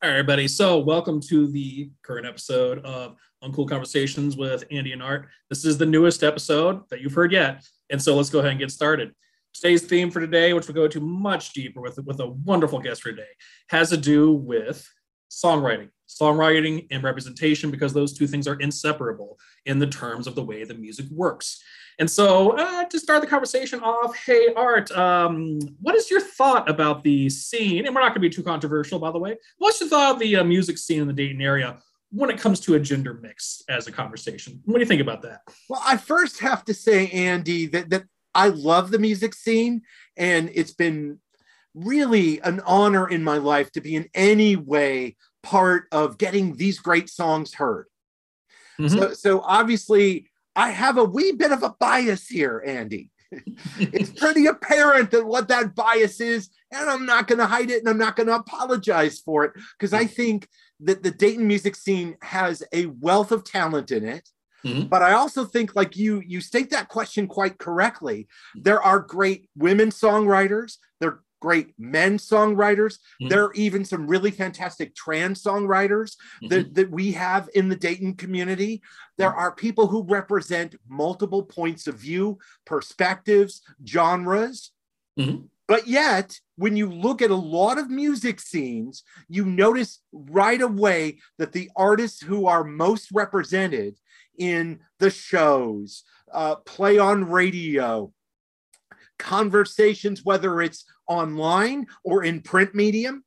All right, everybody. So, welcome to the current episode of Uncool Conversations with Andy and Art. This is the newest episode that you've heard yet. And so, let's go ahead and get started. Today's theme for today, which we'll go to much deeper with, with a wonderful guest for today, has to do with songwriting, songwriting and representation, because those two things are inseparable in the terms of the way the music works. And so, uh, to start the conversation off, hey, Art, um, what is your thought about the scene? And we're not going to be too controversial, by the way. What's your thought of the uh, music scene in the Dayton area when it comes to a gender mix as a conversation? What do you think about that? Well, I first have to say, Andy, that, that I love the music scene, and it's been really an honor in my life to be in any way part of getting these great songs heard. Mm-hmm. So, so obviously, I have a wee bit of a bias here, Andy. it's pretty apparent that what that bias is, and I'm not going to hide it and I'm not going to apologize for it because I think that the Dayton music scene has a wealth of talent in it. Mm-hmm. But I also think, like you, you state that question quite correctly. There are great women songwriters. There great men songwriters. Mm-hmm. There are even some really fantastic trans songwriters mm-hmm. that, that we have in the Dayton community. There mm-hmm. are people who represent multiple points of view, perspectives, genres. Mm-hmm. But yet, when you look at a lot of music scenes, you notice right away that the artists who are most represented in the shows, uh, play on radio, conversations, whether it's online or in print medium,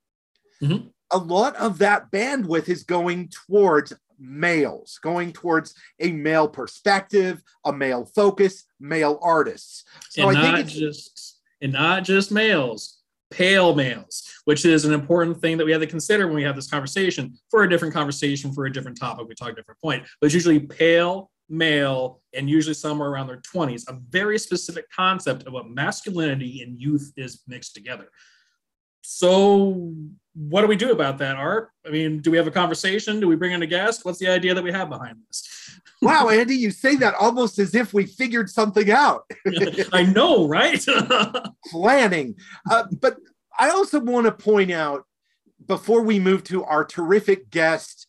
mm-hmm. a lot of that bandwidth is going towards males, going towards a male perspective, a male focus, male artists. So and I think it's just and not just males, pale males, which is an important thing that we have to consider when we have this conversation for a different conversation for a different topic. We talk a different point, but it's usually pale male, and usually somewhere around their 20s, a very specific concept of what masculinity and youth is mixed together. So, what do we do about that, Art? I mean, do we have a conversation? Do we bring in a guest? What's the idea that we have behind this? Wow, Andy, you say that almost as if we figured something out. I know, right? Planning. Uh, but I also want to point out before we move to our terrific guest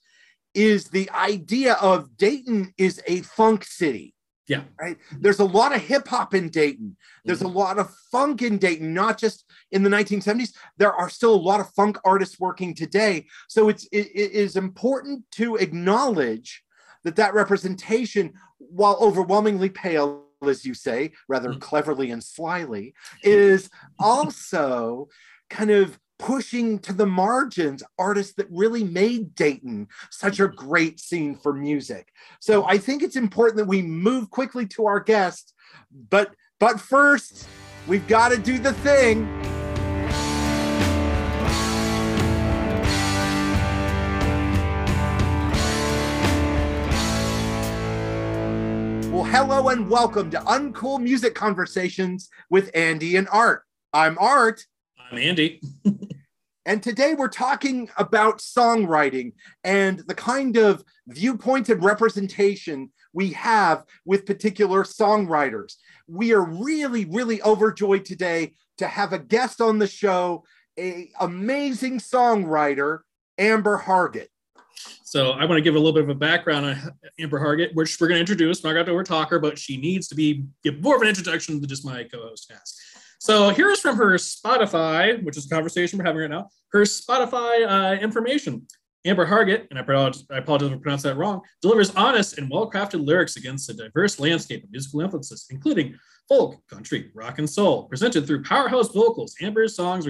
is the idea of Dayton is a funk city. Yeah. Right. There's a lot of hip hop in Dayton. There's mm-hmm. a lot of funk in Dayton, not just in the 1970s. There are still a lot of funk artists working today. So it's it, it is important to acknowledge that that representation, while overwhelmingly pale, as you say, rather mm-hmm. cleverly and slyly, is also kind of pushing to the margins artists that really made Dayton such a mm-hmm. great scene for music. So I think it's important that we move quickly to our guest, but but first, we've got to do the thing. Well, hello and welcome to Uncool Music Conversations with Andy and Art. I'm Art. I'm Andy. and today we're talking about songwriting and the kind of viewpoint and representation we have with particular songwriters. We are really, really overjoyed today to have a guest on the show, a amazing songwriter, Amber Hargett. So I want to give a little bit of a background on Amber Hargett, which we're going to introduce. I'm not going to talk her, but she needs to be give more of an introduction than just my co-host has. So here's from her Spotify, which is a conversation we're having right now, her Spotify uh, information. Amber Hargett, and I apologize, I apologize if I pronounced that wrong, delivers honest and well-crafted lyrics against a diverse landscape of musical influences, including folk, country, rock, and soul. Presented through powerhouse vocals, Amber's songs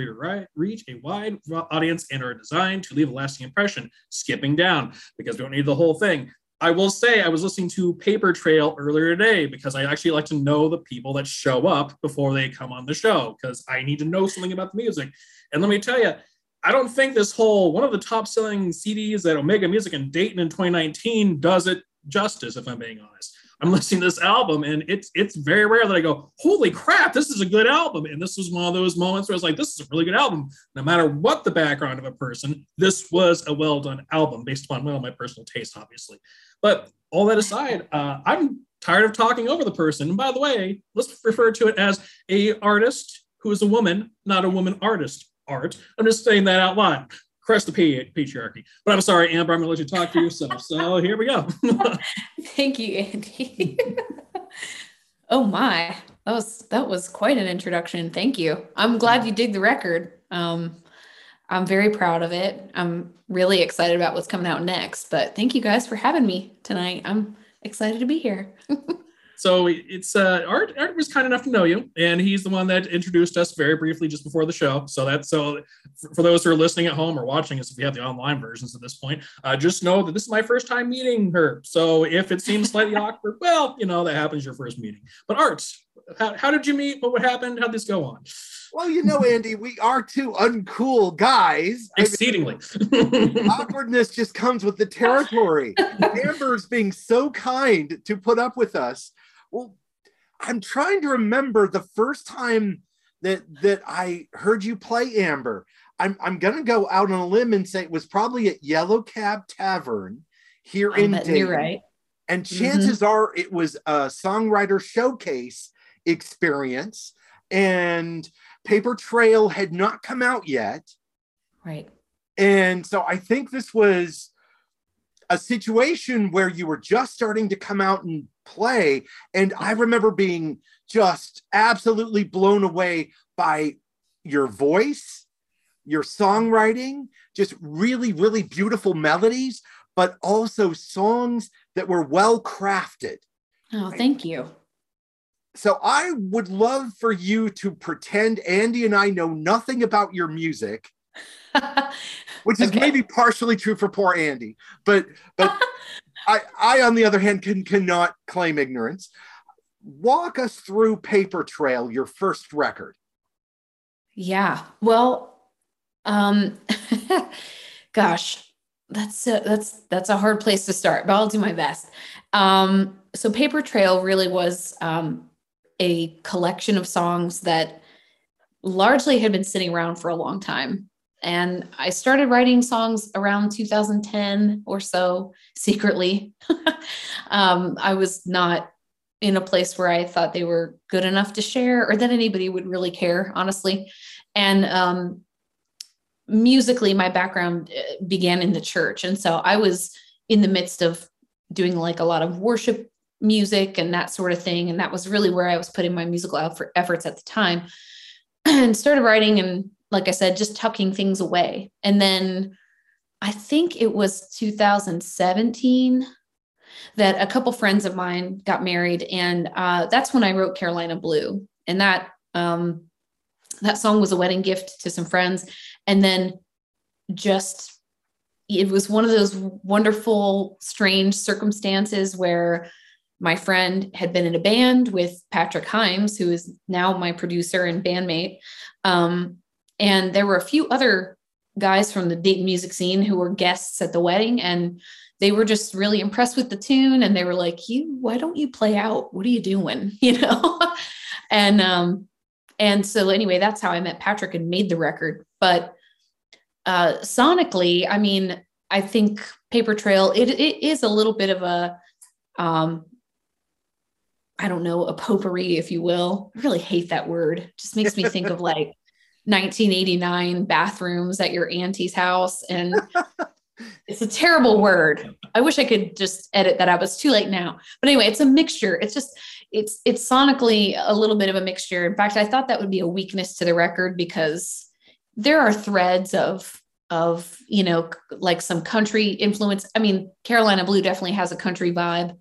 reach a wide audience and are designed to leave a lasting impression, skipping down because we don't need the whole thing. I will say I was listening to Paper Trail earlier today because I actually like to know the people that show up before they come on the show because I need to know something about the music. And let me tell you, I don't think this whole one of the top selling CDs at Omega Music in Dayton in 2019 does it justice, if I'm being honest. I'm listening to this album and it's it's very rare that I go, holy crap, this is a good album. And this was one of those moments where I was like, this is a really good album. No matter what the background of a person, this was a well done album based upon well, my personal taste, obviously. But all that aside, uh, I'm tired of talking over the person. And by the way, let's refer to it as a artist who is a woman, not a woman artist art. I'm just saying that out loud. Crush the patriarchy. But I'm sorry, Amber, I'm gonna let you talk to yourself. So here we go. Thank you, Andy. oh my, that was that was quite an introduction. Thank you. I'm glad you dig the record. Um, I'm very proud of it. I'm really excited about what's coming out next. But thank you guys for having me tonight. I'm excited to be here. So it's uh, Art. Art was kind enough to know you, and he's the one that introduced us very briefly just before the show. So that's so for those who are listening at home or watching us, if you have the online versions at this point, uh, just know that this is my first time meeting her. So if it seems slightly awkward, well, you know that happens your first meeting. But Art, how, how did you meet? What happened? How'd this go on? Well, you know, Andy, we are two uncool guys. Exceedingly. I mean, awkwardness just comes with the territory. Amber's being so kind to put up with us well, I'm trying to remember the first time that that I heard you play Amber. I'm I'm gonna go out on a limb and say it was probably at Yellow Cab Tavern here in Dayton. You're right. And mm-hmm. chances mm-hmm. are it was a songwriter showcase experience, and Paper Trail had not come out yet. Right. And so I think this was a situation where you were just starting to come out and play. And I remember being just absolutely blown away by your voice, your songwriting, just really, really beautiful melodies, but also songs that were well crafted. Oh, thank you. So I would love for you to pretend Andy and I know nothing about your music. which is okay. maybe partially true for poor Andy, but but I, I, on the other hand, can cannot claim ignorance. Walk us through Paper Trail, your first record. Yeah. Well, um, gosh, that's a, that's that's a hard place to start, but I'll do my best. Um, so Paper Trail really was um, a collection of songs that largely had been sitting around for a long time. And I started writing songs around 2010 or so secretly. um, I was not in a place where I thought they were good enough to share or that anybody would really care, honestly. And um, musically, my background uh, began in the church. And so I was in the midst of doing like a lot of worship music and that sort of thing. And that was really where I was putting my musical efforts at the time and started writing and like I said, just tucking things away. And then I think it was 2017 that a couple friends of mine got married, and uh, that's when I wrote Carolina Blue. And that um, that song was a wedding gift to some friends, and then just it was one of those wonderful, strange circumstances where my friend had been in a band with Patrick Himes, who is now my producer and bandmate. Um, and there were a few other guys from the Dayton music scene who were guests at the wedding. And they were just really impressed with the tune. And they were like, you, why don't you play out? What are you doing? You know? and, um, and so anyway, that's how I met Patrick and made the record. But uh, sonically, I mean, I think Paper Trail, it, it is a little bit of a, um, I don't know, a potpourri, if you will. I really hate that word. It just makes me think of like 1989 bathrooms at your auntie's house and it's a terrible word. I wish i could just edit that out it's too late now. But anyway it's a mixture. It's just it's it's sonically a little bit of a mixture. In fact i thought that would be a weakness to the record because there are threads of of you know like some country influence. I mean carolina blue definitely has a country vibe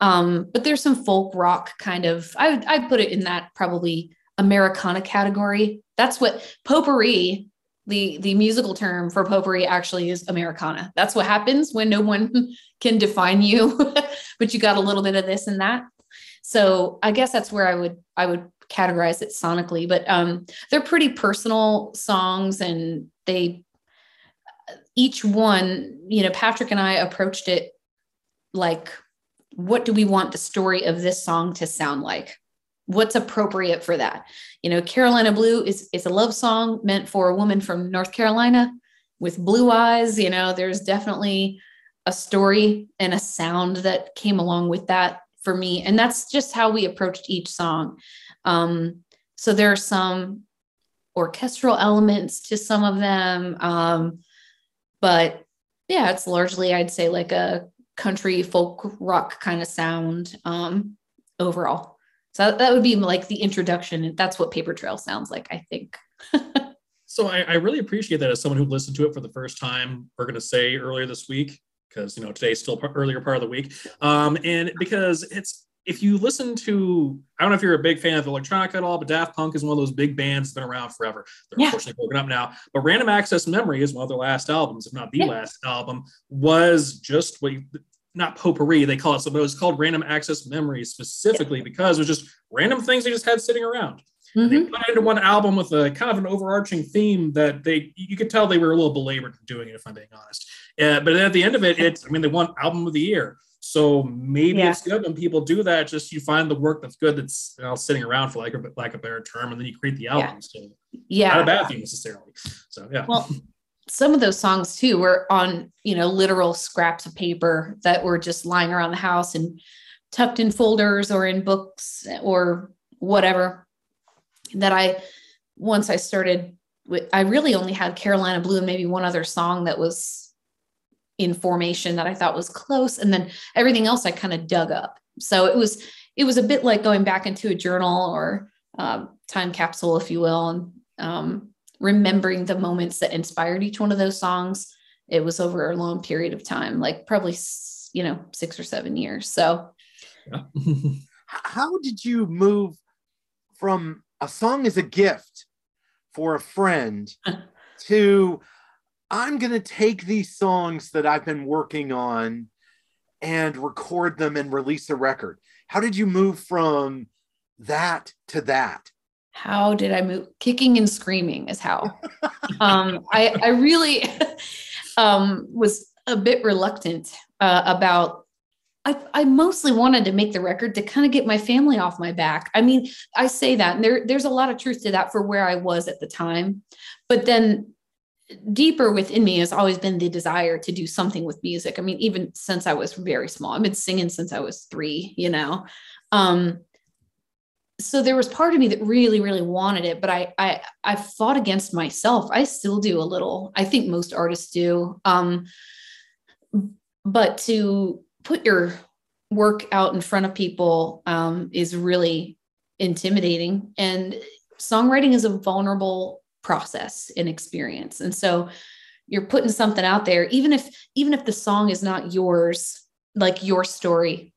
um, but there's some folk rock kind of i would i put it in that probably americana category that's what potpourri, the the musical term for potpourri actually is Americana. That's what happens when no one can define you, but you got a little bit of this and that. So I guess that's where I would I would categorize it sonically, but um, they're pretty personal songs and they each one, you know, Patrick and I approached it like, what do we want the story of this song to sound like? What's appropriate for that. You know carolina blue is is a love song meant for a woman from north carolina with blue eyes. You know there's definitely a story and a sound that came along with that for me. And that's just how we approached each song. Um, so there are some orchestral elements to some of them. Um, but yeah, it's largely, I'd say, like a country folk rock kind of sound um, overall. So that would be like the introduction. That's what Paper Trail sounds like, I think. so I, I, really appreciate that as someone who listened to it for the first time, we're going to say earlier this week, because, you know, today's still earlier part of the week. Um, and because it's, if you listen to, I don't know if you're a big fan of electronic at all, but Daft Punk is one of those big bands that's been around forever. They're yeah. unfortunately broken up now. But Random Access Memory is one of their last albums, if not the yeah. last album, was just what you, not potpourri, they call it so, but it was called Random Access Memory specifically yeah. because it was just random things they just had sitting around. Mm-hmm. They put it into one album with a kind of an overarching theme that they you could tell they were a little belabored doing it, if I'm being honest. Uh, but at the end of it, it's I mean they won album of the year. So maybe yeah. it's good when people do that. Just you find the work that's good that's you know, sitting around for like a like a better term, and then you create the album. Yeah. So yeah, not a bad thing necessarily. So yeah. Well, some of those songs too were on you know literal scraps of paper that were just lying around the house and tucked in folders or in books or whatever. That I once I started with, I really only had Carolina Blue and maybe one other song that was in formation that I thought was close. And then everything else I kind of dug up. So it was it was a bit like going back into a journal or um, time capsule, if you will, and um, remembering the moments that inspired each one of those songs. It was over a long period of time, like probably you know six or seven years. So, yeah. how did you move from a song as a gift for a friend to I'm going to take these songs that I've been working on and record them and release a record. How did you move from that to that? How did I move? Kicking and screaming is how. um, I, I really um, was a bit reluctant uh, about. I, I mostly wanted to make the record to kind of get my family off my back. I mean, I say that, and there, there's a lot of truth to that for where I was at the time. But then deeper within me has always been the desire to do something with music. I mean, even since I was very small, I've been singing since I was three, you know. Um, so there was part of me that really, really wanted it, but I, I, I fought against myself. I still do a little. I think most artists do. Um, but to put your work out in front of people um, is really intimidating, and songwriting is a vulnerable process and experience. And so you're putting something out there, even if even if the song is not yours, like your story,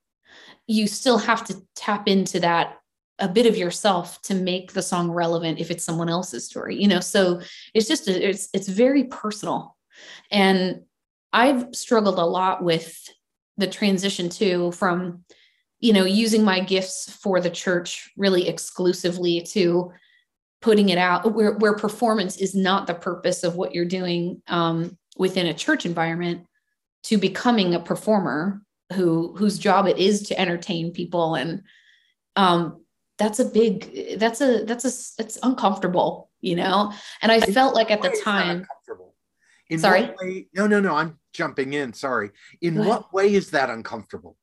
you still have to tap into that a bit of yourself to make the song relevant if it's someone else's story you know? So it's just a, it's it's very personal. And i've struggled a lot with the transition too from you know using my gifts for the church really exclusively to putting it out where, where performance is not the purpose of what you're doing um, within a church environment to becoming a performer who whose job it is to entertain people and um, that's a big that's a that's a it's uncomfortable you know? And i felt like at the time in sorry? way, no no no i'm jumping in sorry. In what way is that uncomfortable?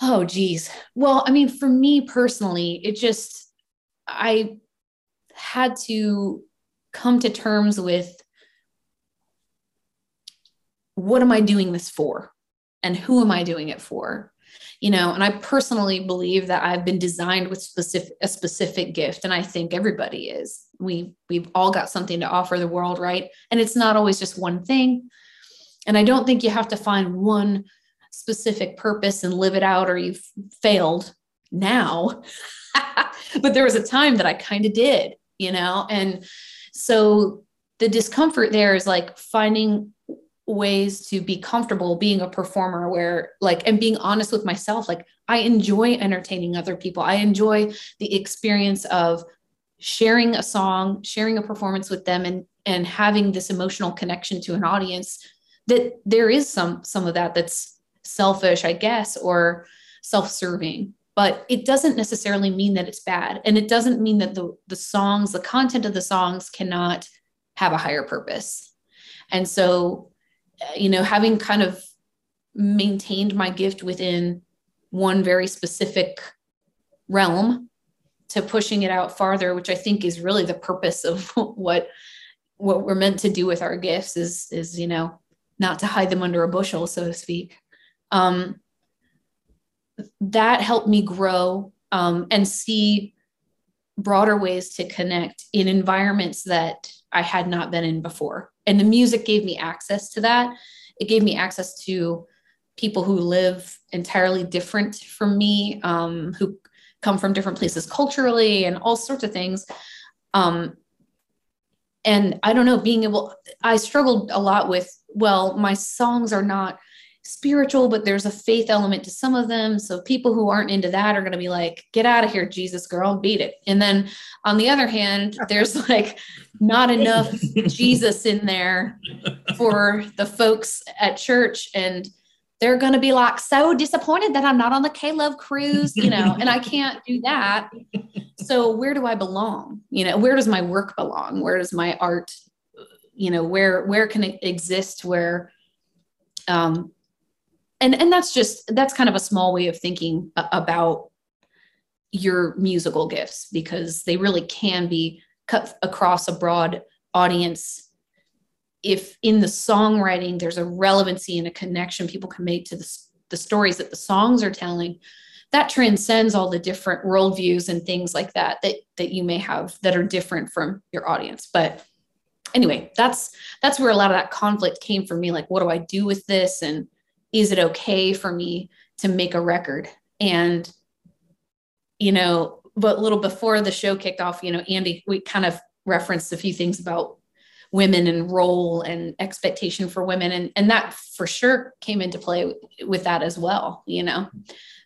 Oh geez. Well i mean for me personally it just i had to come to terms with what am I doing this for? And who am I doing it for? You know, and I personally believe that I've been designed with specific a specific gift. And I think everybody is. We we've all got something to offer the world, right? And it's not always just one thing. And I don't think you have to find one specific purpose and live it out or you've failed now. but there was a time that I kind of did you know? And so the discomfort there is like finding ways to be comfortable being a performer where like and being honest with myself like i enjoy entertaining other people. I enjoy the experience of sharing a song sharing a performance with them and and having this emotional connection to an audience that there is some some of that that's selfish i guess or self-serving. But it doesn't necessarily mean that it's bad. And it doesn't mean that the the songs the content of the songs cannot have a higher purpose. And so you know having kind of maintained my gift within one very specific realm to pushing it out farther which i think is really the purpose of what what we're meant to do with our gifts is is you know not to hide them under a bushel so to speak um, that helped me grow um, and see broader ways to connect in environments that I had not been in before. And the music gave me access to that. It gave me access to people who live entirely different from me, um, who come from different places culturally and all sorts of things. Um, and I don't know, being able, I struggled a lot with, well, my songs are not spiritual, but there's a faith element to some of them. So people who aren't into that are going to be like, get out of here, Jesus girl, beat it. And then on the other hand, there's like not enough Jesus in there for the folks at church. And they're going to be like so disappointed that I'm not on the K Love cruise, you know, and I can't do that. So where do I belong? You know, where does my work belong? Where does my art, you know, where, where can it exist where, um, and and that's just that's kind of a small way of thinking about your musical gifts because they really can be cut across a broad audience. If in the songwriting there's a relevancy and a connection people can make to the, the stories that the songs are telling that transcends all the different worldviews and things like that that that you may have that are different from your audience. But anyway that's that's where a lot of that conflict came for me like what do i do with this? And is it okay for me to make a record? And, you know, but a little before the show kicked off, you know, Andy, we kind of referenced a few things about women and role and expectation for women. And, and that for sure came into play with that as well, you know?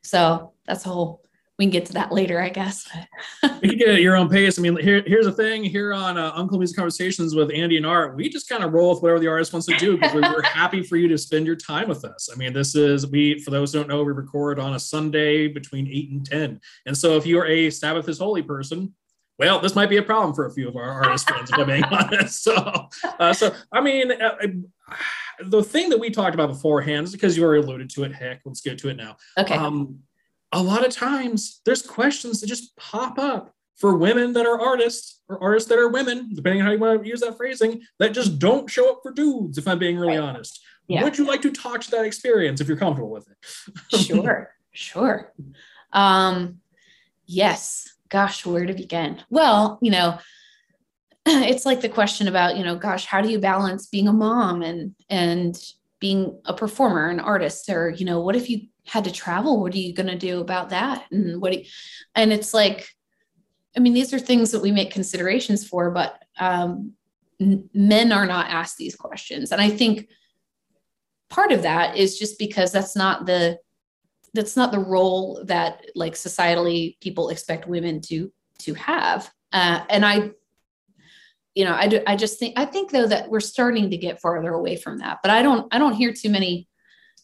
So that's a whole we can get to that later, I guess. you can get it at your own pace. I mean, here, here's the thing here on uh, Uncool Music Conversations with Andy and Art, we just kind of roll with whatever the artist wants to do because we're happy for you to spend your time with us. I mean, this is, we, for those who don't know, we record on a Sunday between 8 and 10. And so if you're a Sabbath is Holy person, well, this might be a problem for a few of our artist friends, if I'm being honest. So, uh, so I mean, uh, the thing that we talked about beforehand is because you already alluded to it. Heck, let's get to it now. Okay. Um, a lot of times there's questions that just pop up for women that are artists or artists that are women, depending on how you want to use that phrasing, that just don't show up for dudes, if I'm being really right. honest. Yeah. Would you like to talk to that experience if you're comfortable with it? sure, sure. Um, yes. Gosh, where to begin? Well, you know, it's like the question about, you know, gosh, how do you balance being a mom and and being a performer, an artist, or you know, what if you had to travel what are you going to do about that? And what you, and it's like i mean these are things that we make considerations for but um, men are not asked these questions. And i think part of that is just because that's not the that's not the role that like societally people expect women to to have. Uh, and i you know I, do, I just think i think though that we're starting to get farther away from that but i don't i don't hear too many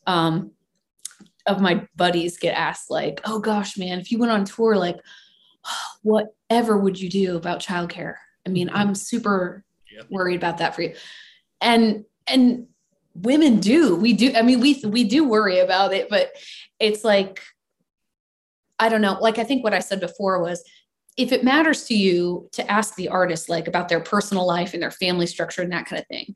um of my buddies get asked like, "Oh gosh, man, if you went on tour, like, whatever would you do about childcare?" I mean, mm-hmm. I'm super yep. worried about that for you, and and women do we do i mean we we do worry about it but it's like i don't know like i think what i said before was if it matters to you to ask the artist like about their personal life and their family structure and that kind of thing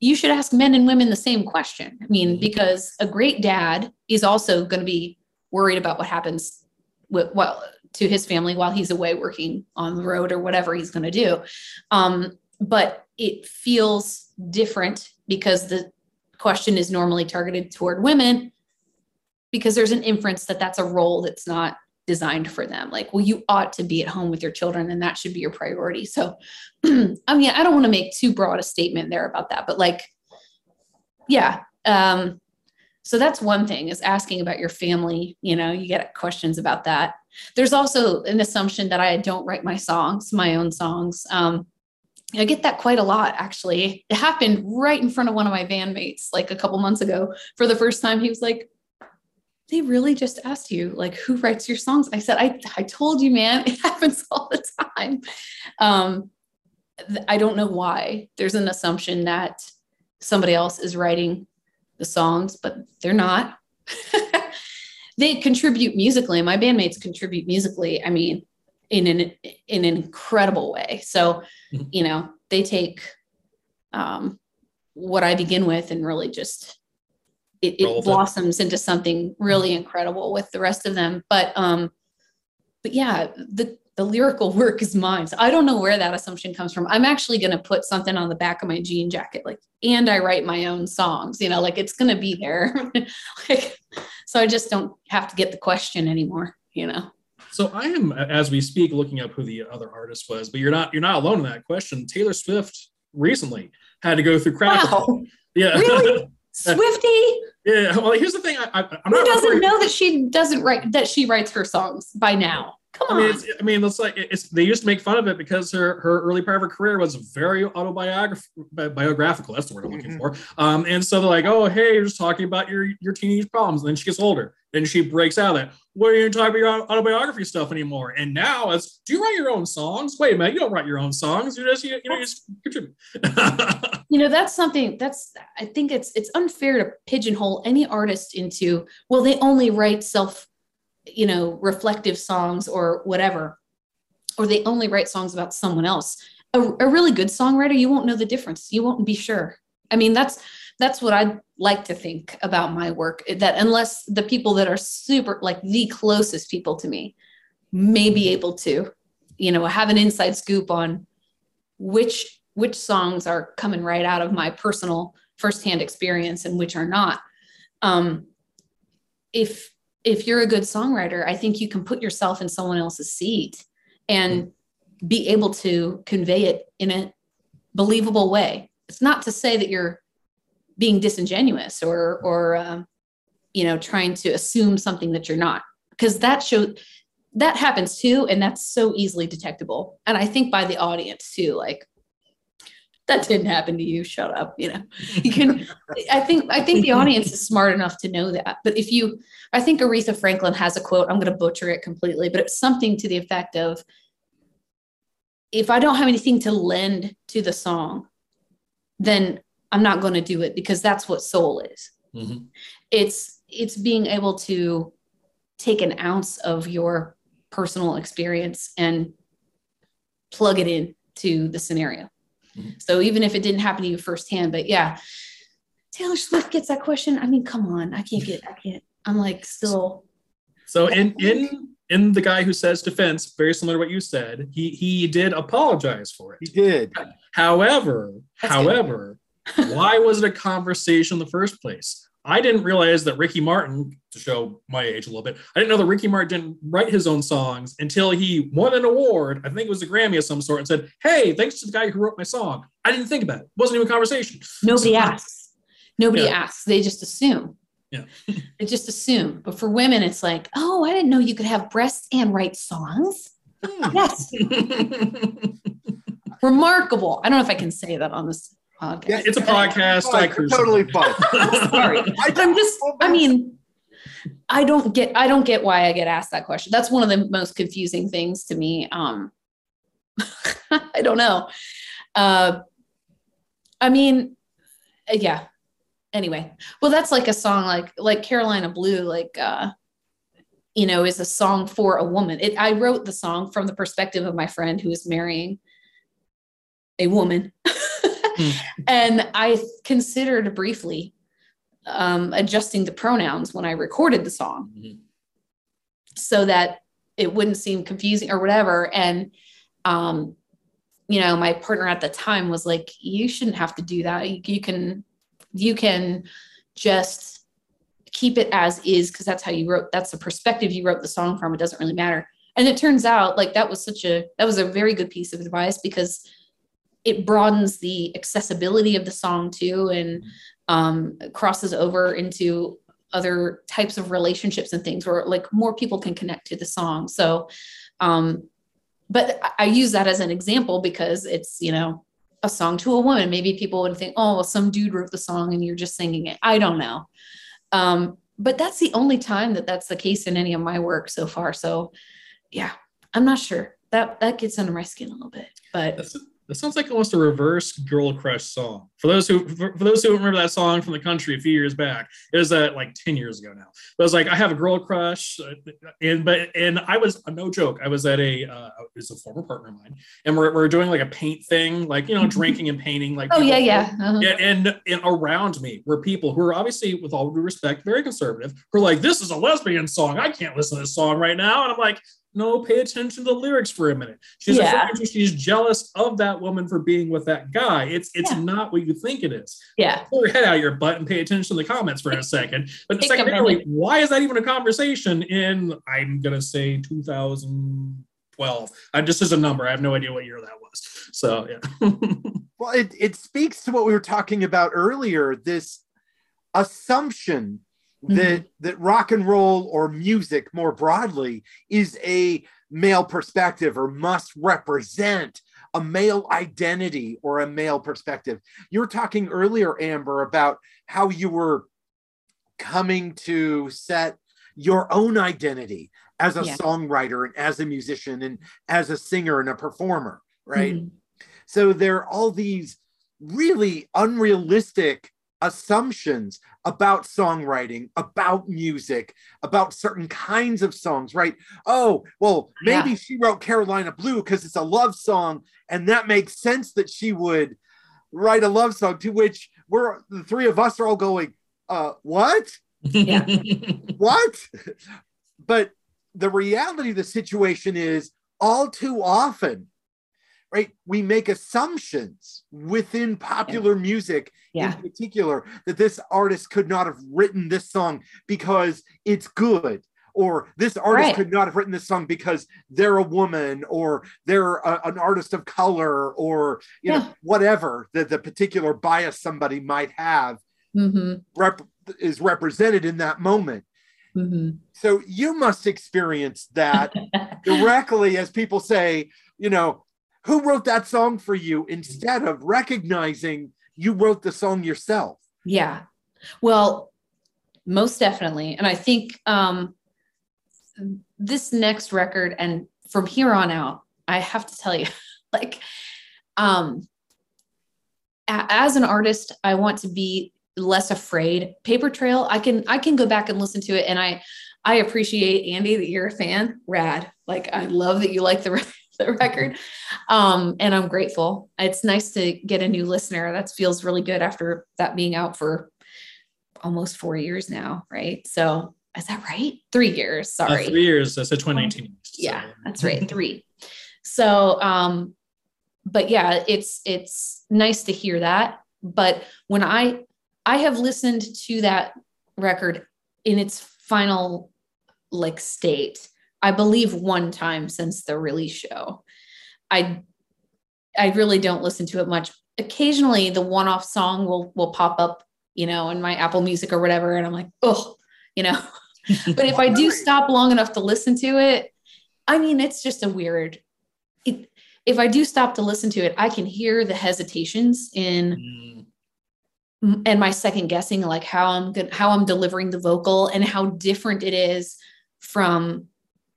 you should ask men and women the same question. I mean, mm-hmm. because a great dad is also going to be worried about what happens with well to his family while he's away working on the road or whatever he's going to do. Um, but it feels different because the question is normally targeted toward women because there's an inference that that's a role that's not designed for them. Like, well, you ought to be at home with your children and that should be your priority. So, I mean, I don't want to make too broad a statement there about that, but like, yeah. Um, so that's one thing is asking about your family. You know, you get questions about that. There's also an assumption that I don't write my songs, my own songs. Um, I get that quite a lot, actually. It happened right in front of one of my bandmates like a couple months ago. For the first time, he was like, they really just asked you like who writes your songs? I said i, I told you man it happens all the time. Um, i don't know why. There's an assumption that somebody else is writing the songs but they're not. They contribute musically. My bandmates contribute musically i mean in an in an incredible way. So mm-hmm. you know they take um, what I begin with and really just it, it blossoms into something really incredible with the rest of them. But um, but yeah, the the lyrical work is mine. So I don't know where that assumption comes from. I'm actually going to put something on the back of my jean jacket, like, and I write my own songs, you know, like it's going to be there. like, so I just don't have to get the question anymore, you know? So I am, as we speak, looking up who the other artist was, but you're not, you're not alone in that question. Taylor Swift recently had to go through crack. Wow. Yeah. Really? Swifty. Yeah. Well, here's the thing. I, I, Who doesn't know that she doesn't write that she writes her songs by now? Come on. I mean, it's, I mean, it's like it's. They used to make fun of it because her her early part of her career was very autobiographical. Biographical. That's the word I'm looking mm-hmm. for. Um, and so they're like, "Oh, hey, you're just talking about your your teenage problems." And then she gets older, and she breaks out of that. What are you talking about your autobiography stuff anymore? And now it's, do you write your own songs? Wait a minute, you don't write your own songs. You just you, you know you just contribute. you know, that's something that's I think it's it's unfair to pigeonhole any artist into well, they only write self you know, reflective songs or whatever, or they only write songs about someone else. A, a really good songwriter, you won't know the difference. You won't be sure. I mean, that's that's what I like to think about my work. That unless the people that are super like the closest people to me may be able to, you know, have an inside scoop on which which songs are coming right out of my personal firsthand experience and which are not. Um, if if you're a good songwriter, I think you can put yourself in someone else's seat and be able to convey it in a believable way. It's not to say that you're being disingenuous or or um, you know trying to assume something that you're not. Because that show that happens too and that's so easily detectable. And i think by the audience too like that didn't happen to you shut up you know? You can i think i think the audience is smart enough to know that. But if you i think aretha franklin has a quote i'm going to butcher it completely but it's something to the effect of if i don't have anything to lend to the song then i'm not going to do it because that's what soul is mm-hmm. it's it's being able to take an ounce of your personal experience and plug it in to the scenario Mm-hmm. So even if it didn't happen to you firsthand, but yeah, Taylor Swift gets that question. I mean, come on, I can't get, I can't. I'm like still. So in in in the guy who says defense, very similar to what you said, he he did apologize for it. He did. However, That's however, why was it a conversation in the first place? I didn't realize that Ricky Martin, to show my age a little bit, I didn't know that Ricky Martin didn't write his own songs until he won an award. I think it was a Grammy of some sort, and said, "Hey, thanks to the guy who wrote my song." I didn't think about it. it wasn't even a conversation. Nobody so, asks. Nobody yeah. asks. They just assume. Yeah. they just assume. But for women, it's like, oh, I didn't know you could have breasts and write songs. Hmm. yes. Remarkable. I don't know if I can say that on this podcast. Yeah, it's a podcast. I totally fine. Sorry, I'm just. I mean, I don't get. I don't get why I get asked that question. That's one of the most confusing things to me. Um, I don't know. Uh, I mean, uh, yeah. Anyway, well, that's like a song like like Carolina Blue, like uh, you know, is a song for a woman. It, I wrote the song from the perspective of my friend who is marrying a woman. Hmm. And I considered briefly um, adjusting the pronouns when I recorded the song mm-hmm. so that it wouldn't seem confusing or whatever. And, um, you know, my partner at the time was like, you shouldn't have to do that. You, you can, you can just keep it as is because that's how you wrote, that's the perspective you wrote the song from. It doesn't really matter. And it turns out like that was such a, that was a very good piece of advice because it broadens the accessibility of the song too and um, crosses over into other types of relationships and things where like more people can connect to the song. So um, but i use that as an example because it's you know a song to a woman. Maybe people would think oh well, some dude wrote the song and you're just singing it. I don't know. Um, but that's the only time that that's the case in any of my work so far. So yeah i'm not sure. That that gets under my skin a little bit but that's This sounds like almost a reverse girl crush song. For those who for, for those who remember that song from the country a few years back, it was uh, like 10 years ago now. But it was like I have a girl crush, uh, and but and I was no joke. I was at a uh, it was a former partner of mine, and we're, we're doing like a paint thing, like you know, drinking and painting. Like oh yeah, yeah. Uh-huh. And, and, and around me were people who are obviously, with all due respect, very conservative. Who are like, this is a lesbian song. I can't listen to this song right now. And I'm like, no, pay attention to the lyrics for a minute. She's yeah. she's jealous of that woman for being with that guy. It's it's yeah. not what you think it is. Yeah. Pull your head out of your butt and pay attention to the comments for a second. But secondarily, why is that even a conversation in I'm gonna say 2012? I uh, just as a number. I have no idea what year that was. So yeah. well, it, it speaks to what we were talking about earlier, this assumption mm-hmm. that that rock and roll or music more broadly is a male perspective or must represent a male identity or a male perspective. You were talking earlier, Amber, about how you were coming to set your own identity as a yeah. songwriter and as a musician and as a singer and a performer, right? Mm-hmm. So there are all these really unrealistic assumptions about songwriting, about music, about certain kinds of songs, right? Oh, well, maybe yeah. she wrote Carolina Blue because it's a love song, and that makes sense that she would write a love song to which we're the three of us are all going, uh, what? Yeah. what? But the reality of the situation is all too often right? We make assumptions within popular yeah. music yeah. in particular that this artist could not have written this song because it's good or this artist right. could not have written this song because they're a woman or they're a, an artist of color or you yeah. know whatever that the particular bias somebody might have mm-hmm. rep- is represented in that moment mm-hmm. so you must experience that directly as people say you know who wrote that song for you instead of recognizing you wrote the song yourself? Yeah. Well most definitely. And i think um this next record and from here on out i have to tell you like um as an artist i want to be less afraid. Paper trail i can i can go back and listen to it and i i appreciate andy that you're a fan. Rad. Like i love that you like the the record. Um, and I'm grateful. It's nice to get a new listener. That feels really good after that being out for almost four years now, right? So is that right? Three years. Uh, sorry. Uh, three years. That's a 2019. Yeah, that's right. Three. So um, but yeah, it's it's nice to hear that. But when I I have listened to that record in its final like state I believe one time since the release show. I I really don't listen to it much. Occasionally the one-off song will will pop up, you know, in my Apple Music or whatever and I'm like, "Oh, you know." but if I do stop long enough to listen to it, I mean, it's just a weird it, if I do stop to listen to it, I can hear the hesitations in mm. and my second guessing like how I'm good how I'm delivering the vocal and how different it is from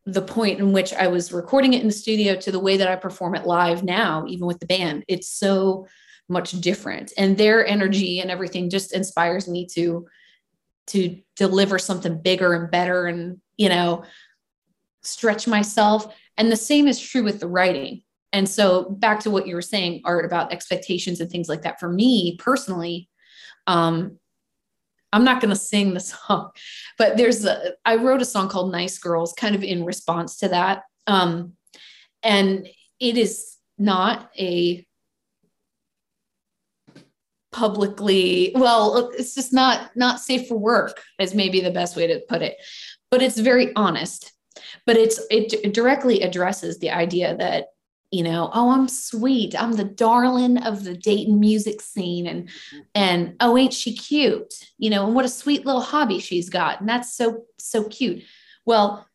the point in which I was recording it in the studio to the way that I perform it live now, even with the band. It's so much different. And their energy and everything just inspires me to to deliver something bigger and better and, you know, stretch myself. And the same is true with the writing. And so back to what you were saying, art about expectations and things like that. For me personally, um, I'm not going to sing the song, but there's a, I wrote a song called Nice Girls kind of in response to that. Um, and it is not a publicly well it's just not not safe for work is maybe the best way to put it but it's very honest but it's it directly addresses the idea that you know oh i'm sweet. I'm the darling of the dayton music scene. And mm-hmm. and oh ain't she cute? You know and what a sweet little hobby she's got. And that's so so cute. Well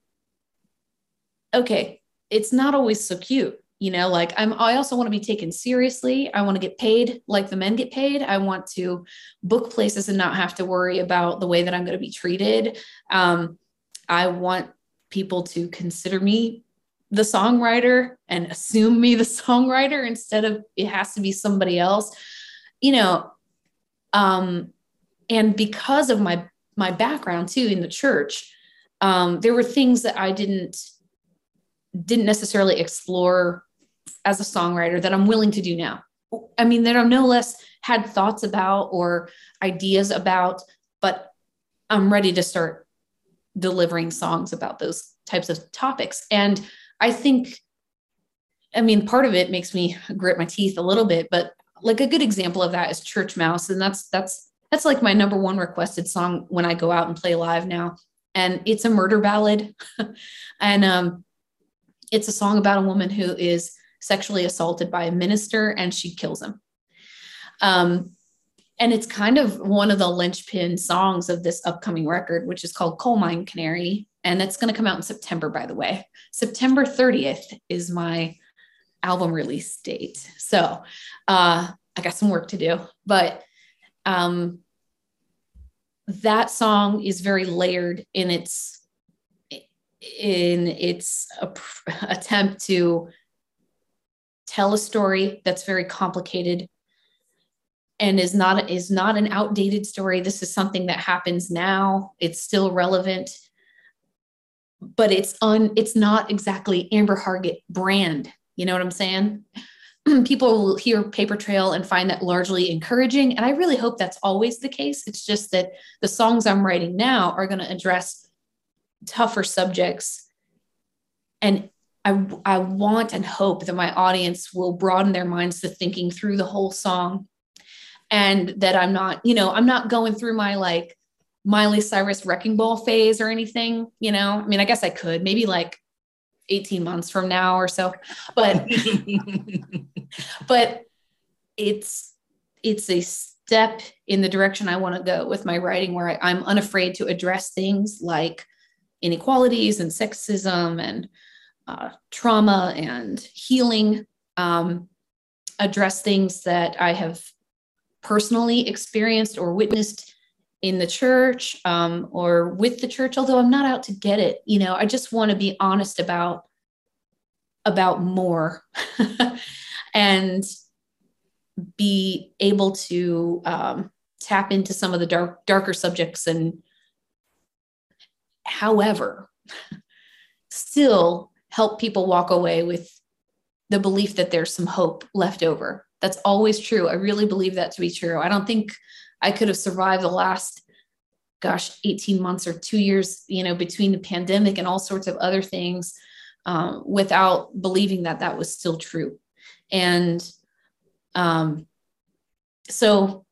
okay it's not always so cute you know like i'm i also want to be taken seriously. I want to get paid like the men get paid. I want to book places and not have to worry about the way that i'm going to be treated. Um, i want people to consider me the songwriter and assume me the songwriter instead of it has to be somebody else you know um and because of my my background too in the church um there were things that i didn't didn't necessarily explore as a songwriter that i'm willing to do now. I mean that i'm no less had thoughts about or ideas about but i'm ready to start delivering songs about those types of topics. And I think, I mean, part of it makes me grit my teeth a little bit, but like a good example of that is Church Mouse. And that's, that's, that's like my number one requested song when I go out and play live now. And it's a murder ballad. and um, it's a song about a woman who is sexually assaulted by a minister and she kills him. Um, and it's kind of one of the linchpin songs of this upcoming record, which is called Coal Mine Canary and that's going to come out in September, by the way. September 30th is my album release date. So uh, I got some work to do, but um, that song is very layered in its in its attempt to tell a story that's very complicated and is not is not an outdated story this is something that happens now it's still relevant but it's un it's not exactly Amber Hargett brand. You know what I'm saying? People will hear Paper Trail and find that largely encouraging. And I really hope that's always the case. It's just that the songs I'm writing now are going to address tougher subjects. And I, I want and hope that my audience will broaden their minds to thinking through the whole song and that I'm not, you know, I'm not going through my like Miley Cyrus wrecking ball phase or anything, you know? I mean, I guess I could maybe like 18 months from now or so, but but it's it's a step in the direction I want to go with my writing where I, I'm unafraid to address things like inequalities and sexism and uh, trauma and healing, um, address things that I have personally experienced or witnessed in the church um, or with the church although i'm not out to get it you know i just want to be honest about about more and be able to um, tap into some of the dark darker subjects and however still help people walk away with the belief that there's some hope left over that's always true i really believe that to be true i don't think I could have survived the last, gosh, 18 months or two years, you know, between the pandemic and all sorts of other things um, without believing that that was still true. And um, so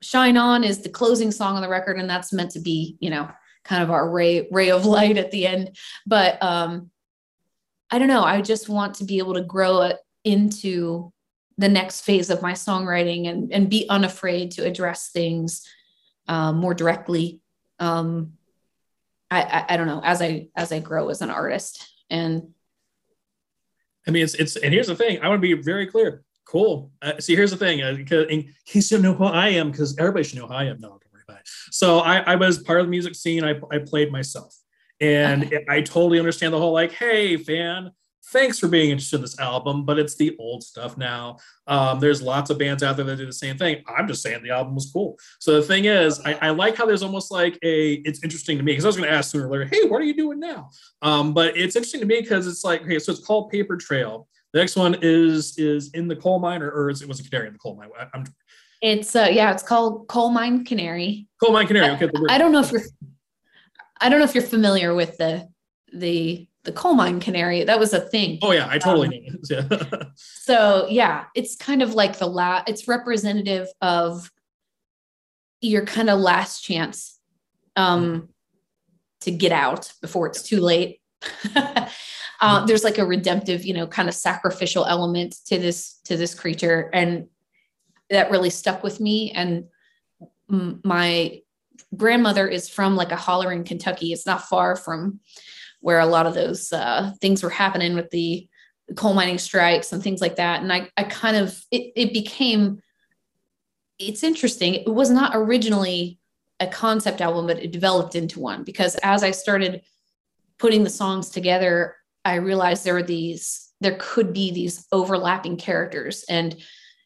Shine On is the closing song on the record, and that's meant to be, you know, kind of our ray, ray of light at the end. But um, I don't know. I just want to be able to grow it into the next phase of my songwriting and, and be unafraid to address things um, more directly. Um, I, I, I don't know as I as I grow as an artist and. I mean, it's it's and here's the thing. I want to be very clear. Cool. Uh, see, here's the thing. Uh, in case you don't know who I am, because everybody should know who I am. No, don't worry about it. So I, I was part of the music scene. I, I played myself, and okay. I totally understand the whole like, hey, fan, thanks for being interested in this album, but it's the old stuff now. Um, there's lots of bands out there that do the same thing. I'm just saying the album was cool. So the thing is, I, I like how there's almost like a, it's interesting to me because I was going to ask sooner or later, hey, what are you doing now? Um, but it's interesting to me because it's like, okay, so it's called Paper Trail. The next one is is in the coal mine, or, or it was a canary in the coal mine. I, am It's uh yeah, it's called Coal Mine Canary. Coal Mine Canary. Okay. I, I don't know if you're I don't know if you're familiar with the the the coal mine canary that was a thing. Oh yeah i totally um, know yeah. so yeah it's kind of like the last it's representative of your kind of last chance um to get out before it's too late. Uh, mm-hmm. there's like a redemptive you know kind of sacrificial element to this to this creature and that really stuck with me and my grandmother is from like a holler in kentucky. It's not far from where a lot of those uh, things were happening with the coal mining strikes and things like that. And I, I kind of, it, it became, it's interesting. It was not originally a concept album, but it developed into one because as I started putting the songs together, I realized there were these, there could be these overlapping characters. And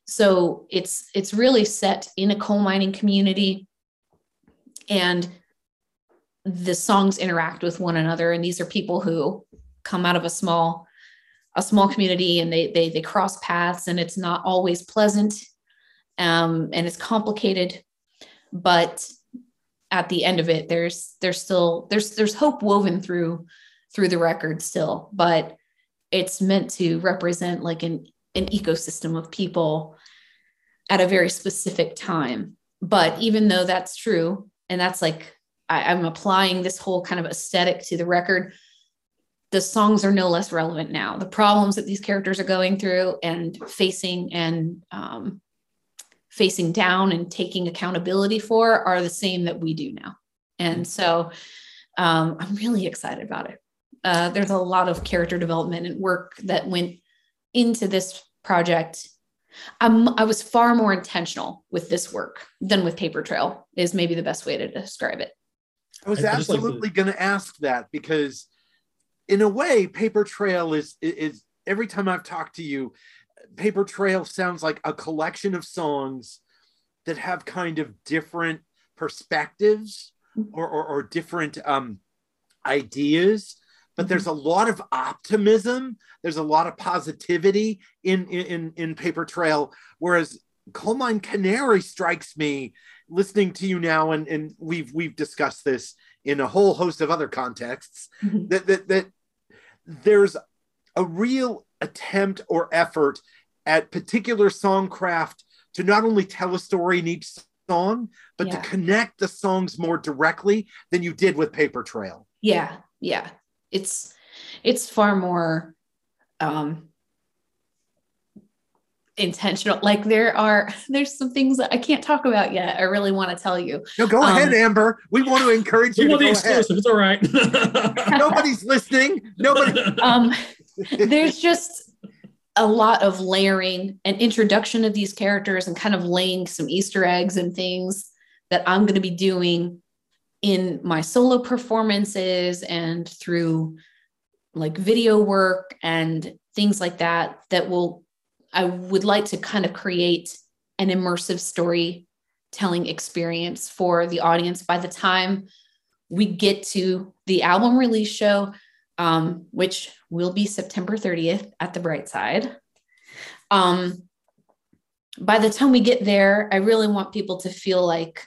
so it's it's really set in a coal mining community and the songs interact with one another and these are people who come out of a small a small community and they they they cross paths and it's not always pleasant um, and it's complicated but at the end of it there's there's still there's there's hope woven through through the record still but it's meant to represent like an an ecosystem of people at a very specific time. But even though that's true, and that's like I, am applying this whole kind of aesthetic to the record, the songs are no less relevant now. The problems that these characters are going through and facing and um, facing down and taking accountability for are the same that we do now. And so um, I'm really excited about it. Uh, there's a lot of character development and work that went into this project I'm, I was far more intentional with this work than with Paper Trail, is maybe the best way to describe it. I was absolutely going to ask that because, in a way, Paper Trail is, is every time I've talked to you, Paper Trail sounds like a collection of songs that have kind of different perspectives mm-hmm. or, or, or different um, ideas but mm-hmm. there's a lot of optimism there's a lot of positivity in in in paper trail whereas coal mine canary strikes me listening to you now and and we've we've discussed this in a whole host of other contexts mm-hmm. that, that that there's a real attempt or effort at particular songcraft to not only tell a story in each song but yeah. to connect the songs more directly than you did with paper trail yeah yeah it's it's far more um intentional like there are there's some things that i can't talk about yet i really want to tell you no go um, ahead amber we want to encourage you to go exclusive. Ahead. it's all right nobody's listening nobody um there's just a lot of layering and introduction of these characters and kind of laying some easter eggs and things that i'm going to be doing in my solo performances and through like video work and things like that that will i would like to kind of create an immersive storytelling experience for the audience. By the time we get to the album release show um, which will be september 30th at the Brightside um, by the time we get there i really want people to feel like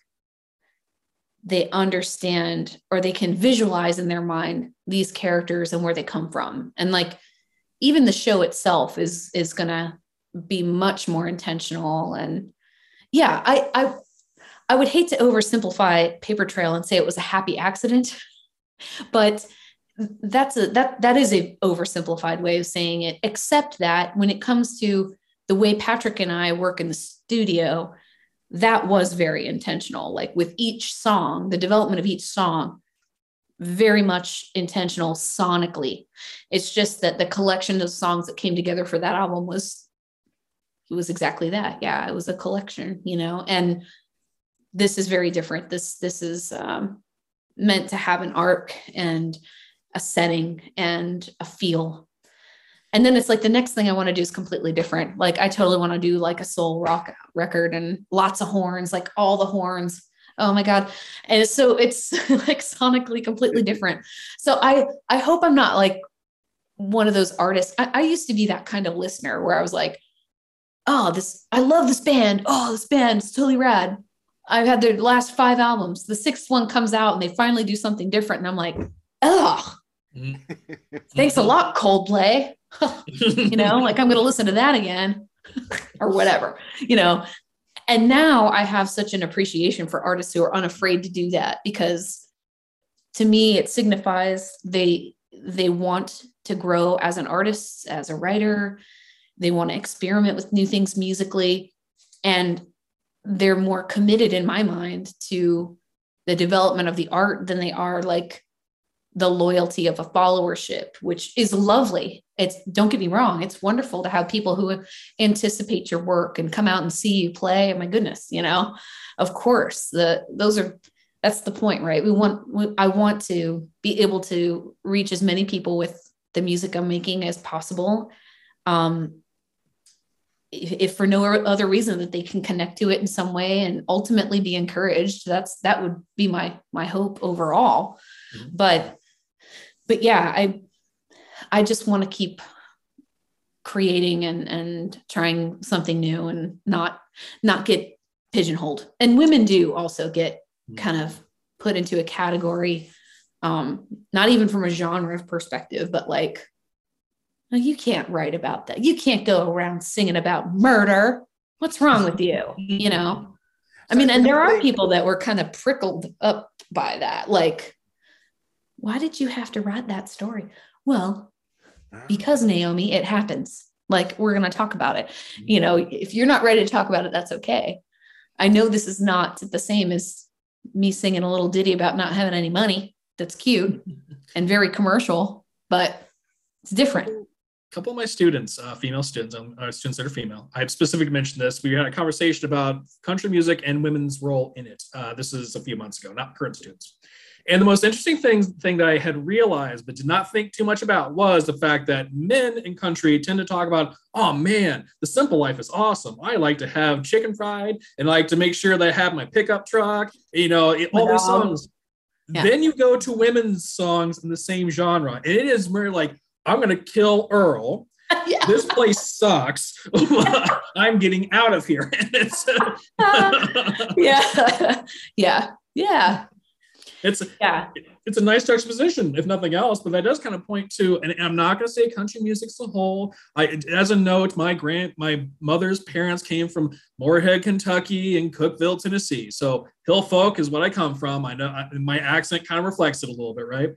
they understand or they can visualize in their mind these characters and where they come from. And like even the show itself is is to be much more intentional and yeah i i i would hate to oversimplify paper trail and say it was a happy accident but that's a that that is a oversimplified way of saying it except that when it comes to the way patrick and i work in the studio that was very intentional. Like with each song, the development of each song, very much intentional sonically. It's just that the collection of songs that came together for that album was it was exactly that. Yeah, it was a collection, you know. And this is very different. This this is um, meant to have an arc and a setting and a feel and then it's like the next thing I want to do is completely different. Like I totally want to do like a soul rock record and lots of horns, like all the horns. Oh my god. And so it's like sonically completely different. So I I hope I'm not like one of those artists. I, I used to be that kind of listener where I was like, oh, this I love this band. Oh, this band is totally rad. I've had their last five albums. The sixth one comes out and they finally do something different. And I'm like, oh, mm-hmm. thanks a lot, Coldplay. you know, like I'm going to listen to that again or whatever, you know. And now I have such an appreciation for artists who are unafraid to do that because to me it signifies they they want to grow as an artist, as a writer, they want to experiment with new things musically and they're more committed in my mind to the development of the art than they are like the loyalty of a followership, which is lovely. It's don't get me wrong, it's wonderful to have people who anticipate your work and come out and see you play. My goodness, you know, of course, the those are that's the point, right? We want we, I want to be able to reach as many people with the music I'm making as possible. Um, if, if for no other reason that they can connect to it in some way and ultimately be encouraged, that's that would be my my hope overall. Mm-hmm. But but yeah, I I just want to keep creating and and trying something new and not not get pigeonholed. And women do also get mm-hmm. kind of put into a category um not even from a genre perspective but like no, you can't write about that. You can't go around singing about murder. What's wrong with you? You know? I mean, and there are people that were kind of prickled up by that. Like, why did you have to write that story? Well, because Naomi, it happens. Like, we're going to talk about it. You know, if you're not ready to talk about it, that's okay. I know this is not the same as me singing a little ditty about not having any money. That's cute and very commercial, but it's different couple of my students, uh, female students, um, uh, students that are female, I've specifically mentioned this. We had a conversation about country music and women's role in it. Uh, this is a few months ago, not current students. And the most interesting thing, thing that I had realized but did not think too much about was the fact that men in country tend to talk about, oh man, the simple life is awesome. I like to have chicken fried and like to make sure that I have my pickup truck, you know, it, all these songs. Yeah. Then you go to women's songs in the same genre, and it is more like I'm going to kill Earl. Yeah. This place sucks. I'm getting out of here. yeah. Yeah. Yeah. It's yeah. It's a nice juxtaposition, if nothing else. But that does kind of point to, and I'm not going to say country music's a whole. I, as a note, my grand, my mother's parents came from Morehead, Kentucky, and Cookeville, Tennessee. So hill folk is what I come from. I know I, my accent kind of reflects it a little bit, right?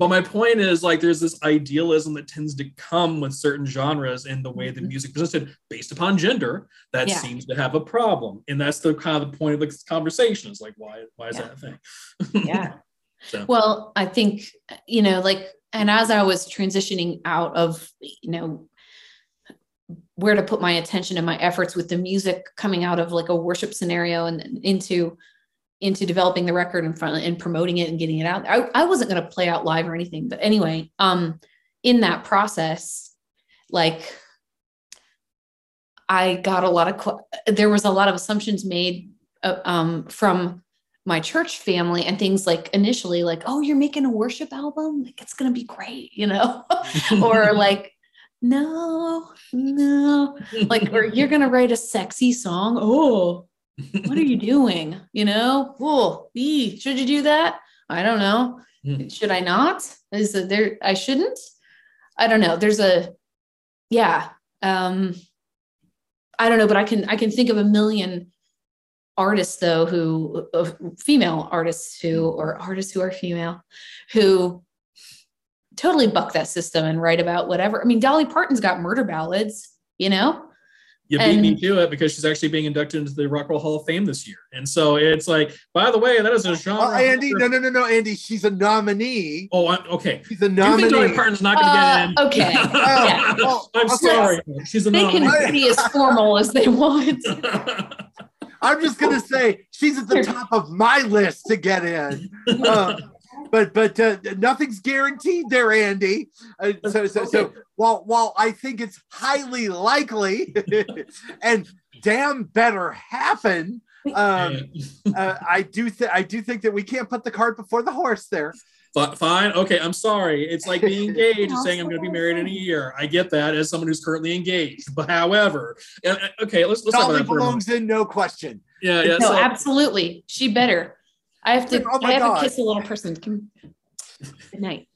But my point is like there's this idealism that tends to come with certain genres and the way mm-hmm. the music presented based upon gender that yeah. seems to have a problem. And that's the kind of the point of the conversation is like why why is yeah. that a thing? yeah. So. Well, I think you know like and as I was transitioning out of you know where to put my attention and my efforts with the music coming out of like a worship scenario and into into developing the record and finally and promoting it and getting it out. I, I wasn't going to play out live or anything, but anyway, um, in that process, like I got a lot of there was a lot of assumptions made uh, um, from my church family and things like initially like oh you're making a worship album? Like it's gonna be great you know? Or like no no like or you're gonna write a sexy song? Oh what are you doing? You know, oh, ee, should you do that? I don't know. Mm. Should I not? Is there, I shouldn't? I don't know. There's a, yeah. Um, I don't know, but I can, I can think of a million artists though, who, uh, female artists who, or artists who are female, who totally buck that system and write about whatever. I mean, Dolly Parton's got murder ballads, you know? You beat and, me to it because she's actually being inducted into the Rock Roll Hall of Fame this year. And so it's like, by the way, that is a genre. Oh, Andy, no, no, no, no, Andy, she's a nominee. Oh, okay. She's a nominee. You think Dolly Parton's not going to uh, get in? Okay. oh, yeah. oh, I'm okay. sorry. She's a they nominee. They can be as formal as they want. I'm just going to say she's at the top of my list to get in. Uh, but but uh, nothing's guaranteed there, Andy. Uh, so so so while while I think it's highly likely, and damn better happen. Um, uh, I do think I do think that we can't put the cart before the horse there. Fine. Okay. I'm sorry. It's like being engaged and saying I'm going to be married in a year. I get that as someone who's currently engaged. But however, uh, okay, let's let's Dolly belongs in, no question. Yeah. Yeah. No, so, absolutely. She better. I have to. Oh I have God. to kiss a little person. Come. Good night.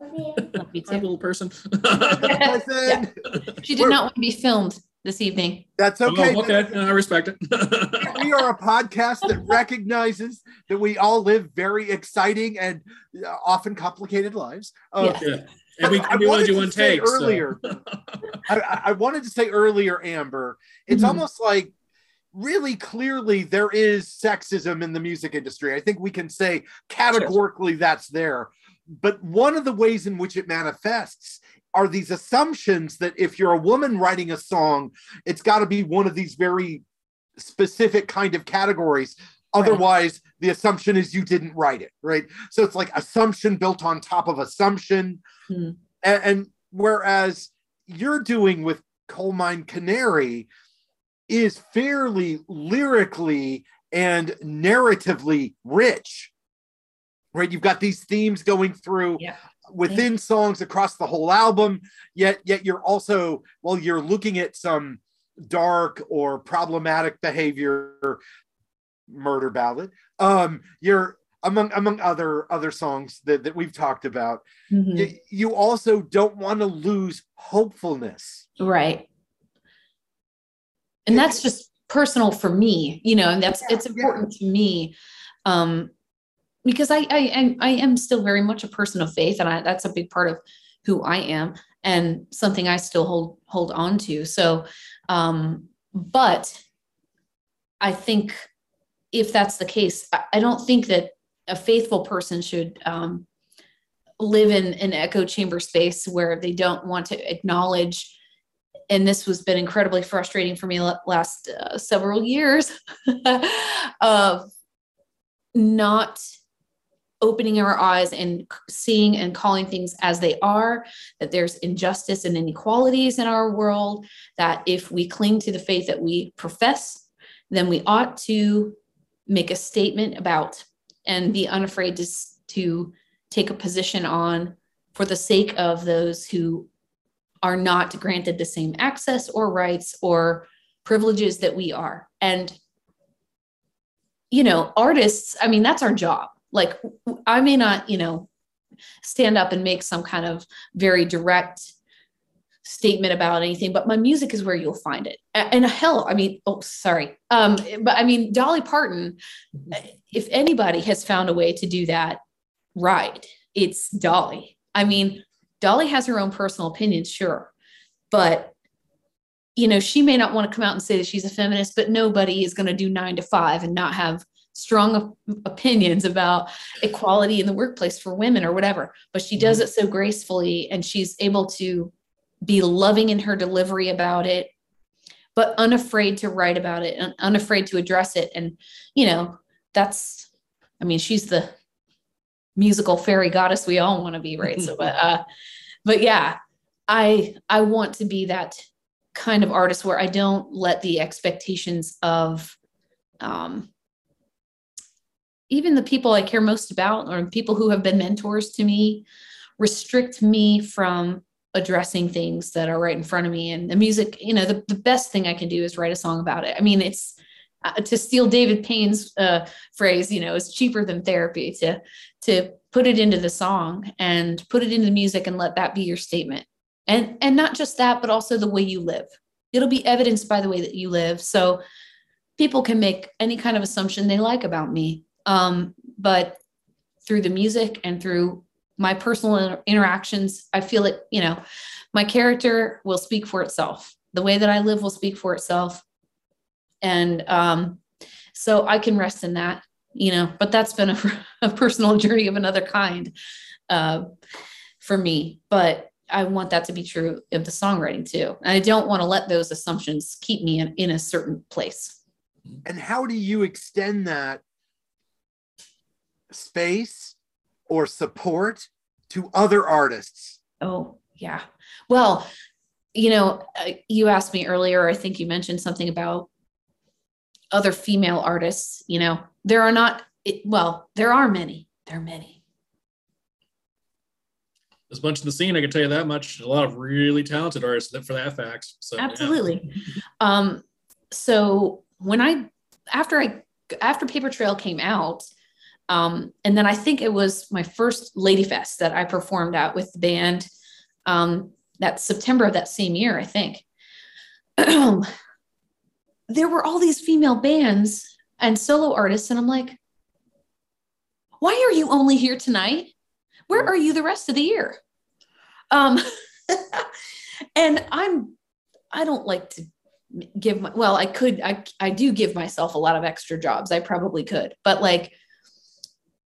Love you too. little person. yeah. She did We're, not want to be filmed this evening. That's okay. Oh, okay, I respect it. we are a podcast that recognizes that we all live very exciting and uh, often complicated lives. Uh, yeah. And we, we want to do one take earlier. So. I, I, wanted to say earlier, Amber. It's mm-hmm. almost like really clearly there is sexism in the music industry. I think we can say categorically sure. that's there. But one of the ways in which it manifests are these assumptions that if you're a woman writing a song, it's got to be one of these very specific kind of categories. Otherwise, right. the assumption is you didn't write it, right? So it's like assumption built on top of assumption. Hmm. and, and whereas you're doing with Coal Mine Canary is fairly lyrically and narratively rich. Right? You've got these themes going through Yeah. within songs across the whole album, yet yet you're also well, you're looking at some dark or problematic behavior murder ballad. Um, you're among among other other songs that, that we've talked about. Mhm. Y- you also don't want to lose hopefulness. Right. And that's just personal for me, you know, and that's Yeah, it's yeah. important to me. Um, because I, I I I am still very much a person of faith, and I, that's a big part of who I am, and something I still hold hold on to. So, um, but I think if that's the case, I, I don't think that a faithful person should um, live in an echo chamber space where they don't want to acknowledge and this has been incredibly frustrating for me last uh, several years of not opening our eyes and seeing and calling things as they are that there's injustice and inequalities in our world that if we cling to the faith that we profess then we ought to make a statement about and be unafraid to, to take a position on for the sake of those who are not granted the same access or rights or privileges that we are. And, you know, artists, I mean, that's our job. Like, I may not, you know, stand up and make some kind of very direct statement about anything, but my music is where you'll find it. And hell, I mean, oh, sorry. Um, but I mean, Dolly Parton, if anybody has found a way to do that right, it's Dolly. I mean, Dolly has her own personal opinions, sure, but you know, she may not want to come out and say that she's a feminist, but nobody is going to do nine to five and not have strong op- opinions about equality in the workplace for women or whatever. But she does mm-hmm. it so gracefully and she's able to be loving in her delivery about it, but unafraid to write about it and unafraid to address it. And, you know, that's, I mean, she's the musical fairy goddess we all want to be, right? So, but, uh, but yeah, I, I want to be that kind of artist where I don't let the expectations of, um, even the people I care most about or people who have been mentors to me restrict me from addressing things that are right in front of me. And the music, you know, the, the best thing I can do is write a song about it. I mean, it's uh, to steal David Payne's uh, phrase, you know, it's cheaper than therapy to to put it into the song and put it into the music and let that be your statement. And and not just that, but also the way you live. It'll be evidenced by the way that you live. So people can make any kind of assumption they like about me. Um, but through the music and through my personal inter- interactions, I feel it, you know, my character will speak for itself. The way that I live will speak for itself. And um, so I can rest in that, you know, but that's been a, a personal journey of another kind uh, for me. But I want that to be true of the songwriting too. And I don't want to let those assumptions keep me in, in a certain place. And how do you extend that space or support to other artists? Oh, yeah. Well, you know, uh, you asked me earlier, I think you mentioned something about other female artists. You know, there are not, it, well, there are many. There are many. There's a bunch in the scene, I can tell you that much. A lot of really talented artists for that fact. So yeah. Absolutely. Um, so when I, after I, after Paper Trail came out, um, and then I think it was my first Lady Fest that I performed at with the band. Um, that September of that same year, I think. there were all these female bands and solo artists, and I'm like, why are you only here tonight? Where are you the rest of the year? Um, and I'm, I don't like to give my, well, I could, I, I do give myself a lot of extra jobs. I probably could, but like,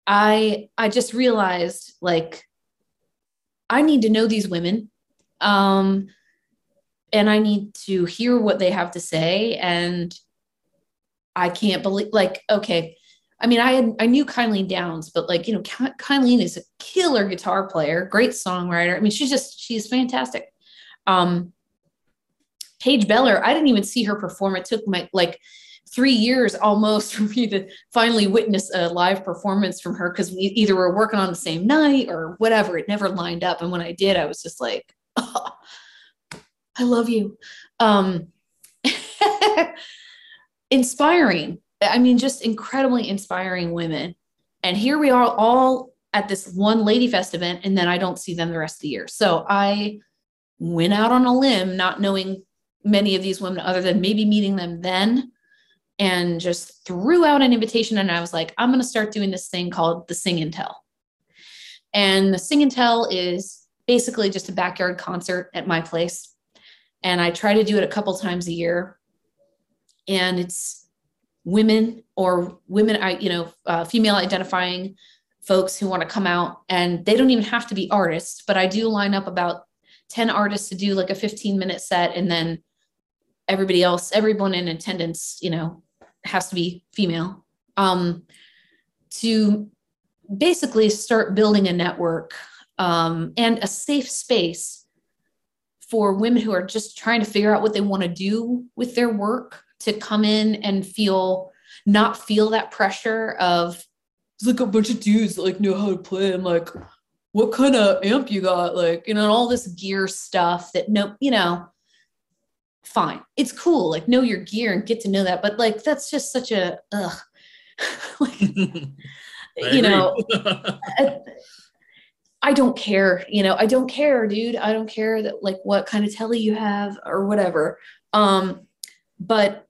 I, I just realized like, I need to know these women. Um, and I need to hear what they have to say. And I can't believe, like, okay, I mean, I had I knew Kylene Downs, but like you know, Kylene is a killer guitar player, great songwriter. I mean, she's just she's fantastic. Um, Paige Beller, I didn't even see her perform. It took my like three years almost for me to finally witness a live performance from her because we either were working on the same night or whatever. It never lined up. And when I did, I was just like, oh, I love you. Um, inspiring. I mean, just incredibly inspiring women. And here we are all at this one Lady Fest event, and then I don't see them the rest of the year. So I went out on a limb, not knowing many of these women other than maybe meeting them then and just threw out an invitation and I was like, I'm going to start doing this thing called the Sing and Tell. And the Sing and Tell is basically just a backyard concert at my place. And I try to do it a couple times a year. And it's women or women, I, you know, uh, female identifying folks who want to come out. And they don't even have to be artists, but I do line up about 10 artists to do like a 15 minute set. And then everybody else, everyone in attendance, you know, has to be female, um, to basically start building a network um, and a safe space for women who are just trying to figure out what they want to do with their work to come in and feel not feel that pressure of like a bunch of dudes that like know how to play and like what kind of amp you got like you know all this gear stuff that no you know fine. It's cool. Like know your gear and get to know that. But like that's just such a ugh. like, you know, I, don't care. You know, I don't care, dude. I don't care that like what kind of Tele you have or whatever. Um, but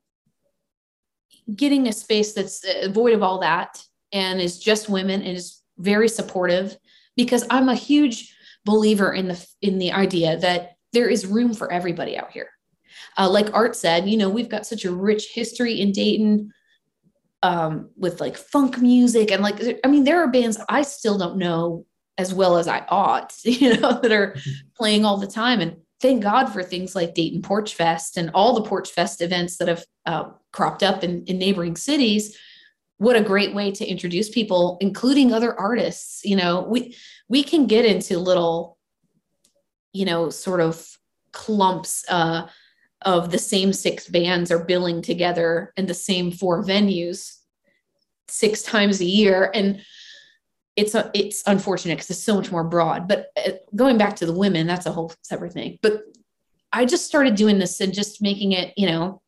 getting a space that's uh, void of all that and is just women and is very supportive because I'm a huge believer in the in the idea that there is room for everybody out here uh, like Art said, you know, we've got such a rich history in Dayton um, with like funk music. And like, I mean, there are bands I still don't know as well as I ought, you know, that are mm-hmm. playing all the time. And thank God for things like Dayton Porch Fest and all the Porch Fest events that have uh, cropped up in, in neighboring cities. What a great way to introduce people, including other artists. You know, we we can get into little, you know, sort of clumps. Uh, of the same six bands are billing together in the same four venues six times a year and it's a, it's unfortunate because it's so much more broad but uh, going back to the women that's a whole separate thing. But i just started doing this and just making it you know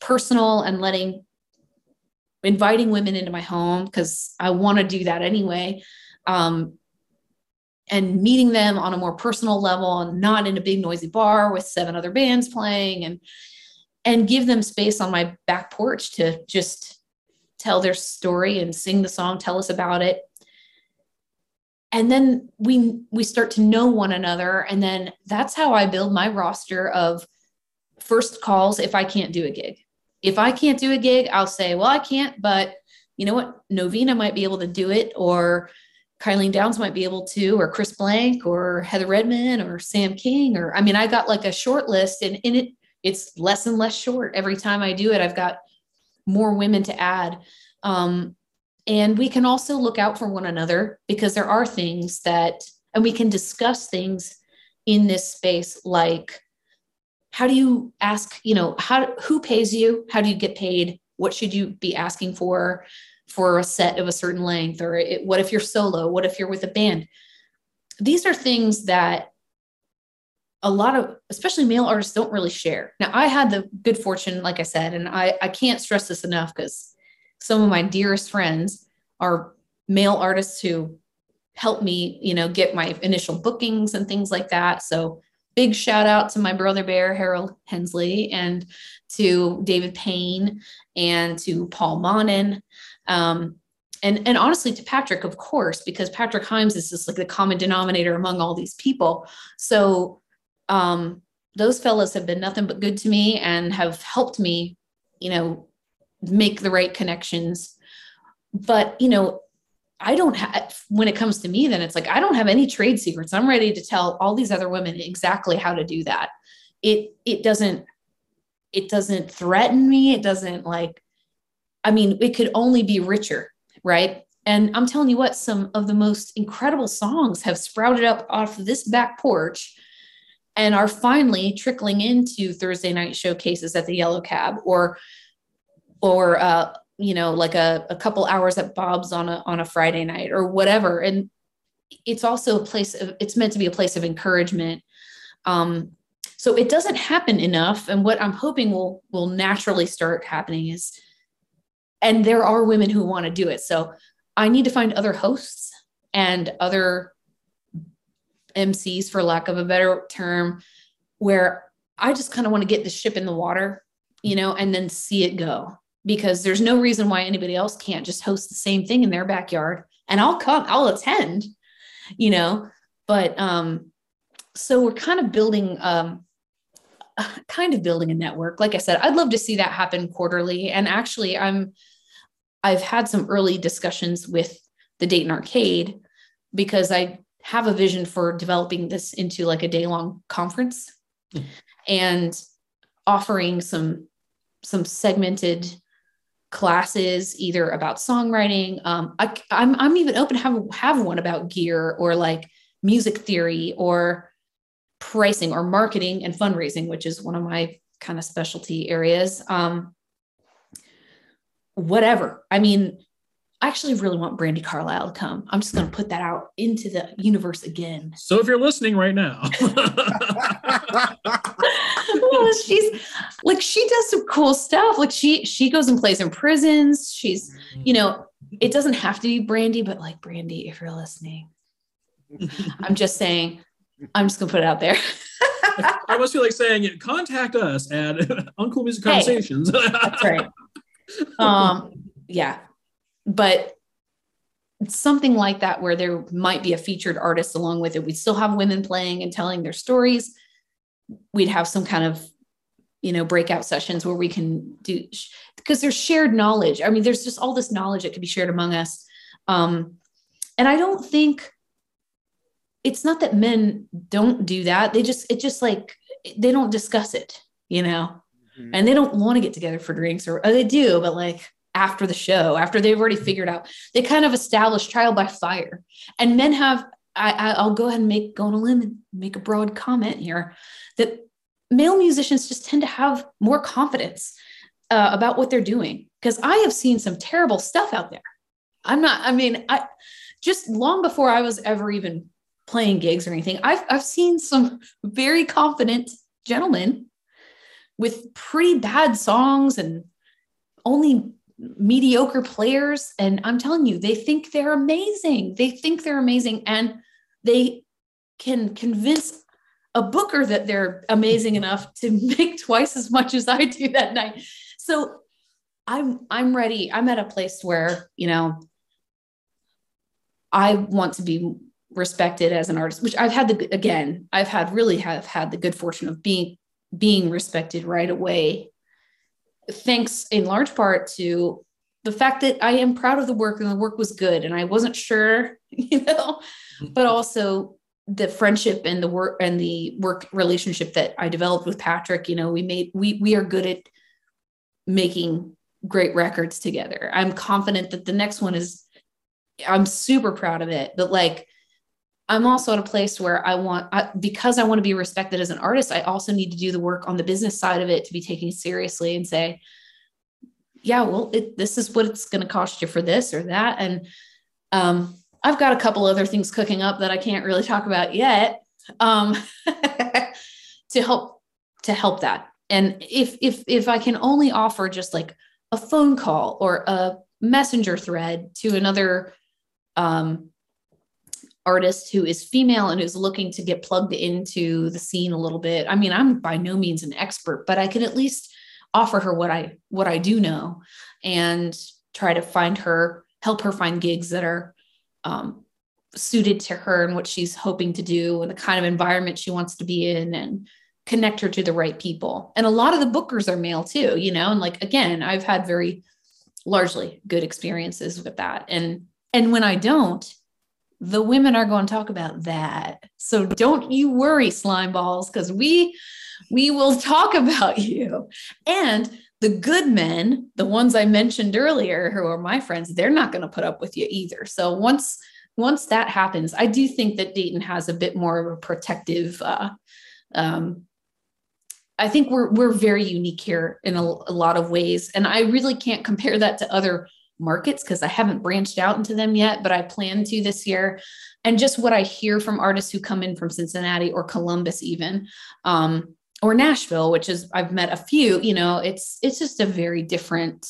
personal and letting inviting women into my home because i want to do that anyway um, and meeting them on a more personal level and not in a big noisy bar with seven other bands playing and and give them space on my back porch to just tell their story and sing the song tell us about it and then we we start to know one another. And then that's how i build my roster of first calls if i can't do a gig. If i can't do a gig i'll say well i can't but you know what? Novena might be able to do it or Kylene Downs might be able to, or Chris Blank, or Heather Redman, or Sam King, or I mean, I got like a short list, and in it, it's less and less short. Every time I do it. I've got more women to add, um, and we can also look out for one another because there are things that, and we can discuss things in this space like how do you ask you know how who pays you? How do you get paid? What should you be asking for for a set of a certain length? Or it, what if you're solo? What if you're with a band? These are things that a lot of especially male artists don't really share. Now i had the good fortune like i said and i i can't stress this enough because some of my dearest friends are male artists who helped me you know get my initial bookings and things like that so big shout out to my brother bear harold hensley and to david payne and to paul monin um, and, and honestly, to Patrick, of course, because Patrick Himes is just like the common denominator among all these people. So um, those fellows have been nothing but good to me and have helped me, you know, make the right connections. But, you know, I don't have, when it comes to me, then it's like, I don't have any trade secrets. I'm ready to tell all these other women exactly how to do that. It, it doesn't, it doesn't threaten me. It doesn't like I mean, it could only be richer right? And I'm telling you what, some of the most incredible songs have sprouted up off this back porch and are finally trickling into Thursday night showcases at the Yellow Cab or or uh, you know like a, a couple hours at Bob's on a on a Friday night or whatever. And it's also a place of it's meant to be a place of encouragement. Um, so it doesn't happen enough. And what I'm hoping will will naturally start happening is, and there are women who want to do it. So I need to find other hosts and other MCs, for lack of a better term, where I just kind of want to get the ship in the water, you know, and then see it go because there's no reason why anybody else can't just host the same thing in their backyard and I'll come, I'll attend, you know, but um so we're kind of building um kind of building a network. Like I said, I'd love to see that happen quarterly and actually I'm I've had some early discussions with the Dayton Arcade because I have a vision for developing this into like a day long conference mm. and offering some some segmented classes either about songwriting um, I, I'm, I'm even open to have, have one about gear or like music theory or pricing or marketing and fundraising which is one of my kind of specialty areas. Um, whatever. I mean I actually really want Brandi Carlile to come. I'm just going to put that out into the universe again. So if you're listening right now, well, she's like she does some cool stuff. Like she she goes and plays in prisons. She's you know it doesn't have to be Brandi, but like Brandi, if you're listening, I'm just saying. I'm just gonna put it out there. I must feel like saying, contact us at Uncool Music Conversations. Hey, that's right. Um, yeah, but something like that where there might be a featured artist along with it. We'd still have women playing and telling their stories. We'd have some kind of you know breakout sessions where we can do because there's shared knowledge. I mean there's just all this knowledge that could be shared among us. Um, and i don't think it's not that men don't do that. They just it just like they don't discuss it you know? Mm-hmm. and they don't want to get together for drinks or, or they do but like after the show, after they've already figured out, they kind of establish trial by fire. And men have, I, will go ahead and make go on a limb and make a broad comment here that male musicians just tend to have more confidence uh, about what they're doing. Because I have seen some terrible stuff out there. I'm not, I mean, I just long before I was ever even playing gigs or anything, I've, I've seen some very confident gentlemen with pretty bad songs and only mediocre players. And I'm telling you, they think they're amazing. They think they're amazing. And they can convince a booker that they're amazing enough to make twice as much as I do that night. So I'm I'm ready. I'm at a place where, you know, I want to be respected as an artist, which I've had the again, I've had really have had the good fortune of being being respected right away thanks in large part to the fact that I am proud of the work and the work was good and I wasn't sure, you know, mm-hmm. but also the friendship and the work and the work relationship that I developed with Patrick, you know, we made we we are good at making great records together. I'm confident that the next one is I'm super proud of it, but like I'm also at a place where I want, I, because I want to be respected as an artist, I also need to do the work on the business side of it to be taken seriously and say, yeah, well, it, this is what it's going to cost you for this or that. And um, I've got a couple other things cooking up that I can't really talk about yet um, to help to help that. And if if if I can only offer just like a phone call or a messenger thread to another um, artist who is female and who's looking to get plugged into the scene a little bit. I mean, I'm by no means an expert, but I can at least offer her what I what I do know and try to find her help her find gigs that are um, suited to her and what she's hoping to do and the kind of environment she wants to be in and connect her to the right people. And a lot of the bookers are male too, you know, and like again, I've had very largely good experiences with that. And and when I don't, the women are going to talk about that. So don't you worry, slime balls, because we we will talk about you. And the good men, the ones I mentioned earlier, who are my friends, they're not going to put up with you either. So once once that happens, I do think that Dayton has a bit more of a protective. Uh, um, I think we're we're very unique here in a, a lot of ways, and I really can't compare that to other markets because I haven't branched out into them yet, but I plan to this year. And just what I hear from artists who come in from Cincinnati or Columbus, even, um, or Nashville, which is I've met a few, you know, it's it's just a very different,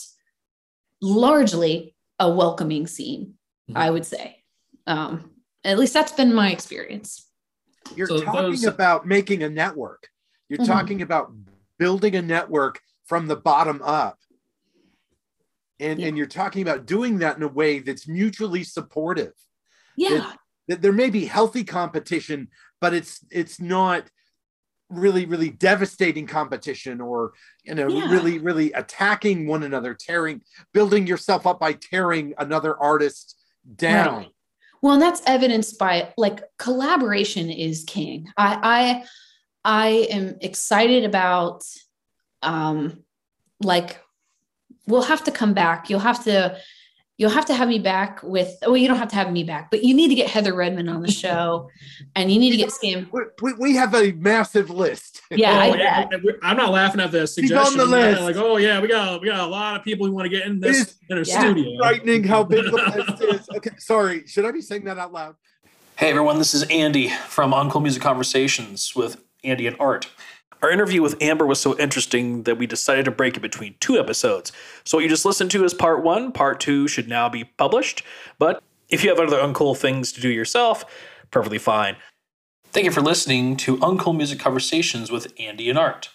largely a welcoming scene, mm-hmm. I would say. Um, at least that's been my experience. You're so talking those... about making a network. You're mm-hmm. talking about building a network from the bottom up and yeah. and you're talking about doing that in a way that's mutually supportive yeah that, that, there may be healthy competition but it's it's not really really devastating competition or you know yeah. really really attacking one another tearing building yourself up by tearing another artist down right. well and that's evidenced by like collaboration is king i i i am excited about um like we'll have to come back. You'll have to you'll have to have me back with well you don't have to have me back but you need to get heather redmond on the show and you need to get sam we, we have a massive list. Yeah, oh, I, i'm not laughing at the suggestion He's on the list. like oh yeah we got we got a lot of people who want to get in this in our yeah. studio. frightening how big the list is. Okay sorry should i be saying that out loud? Hey everyone this is andy from uncool music conversations with andy and art our interview with Amber was so interesting that we decided to break it between two episodes. So, what you just listened to is part one. Part two should now be published. But if you have other uncool things to do yourself, perfectly fine. Thank you for listening to Uncool Music Conversations with Andy and Art.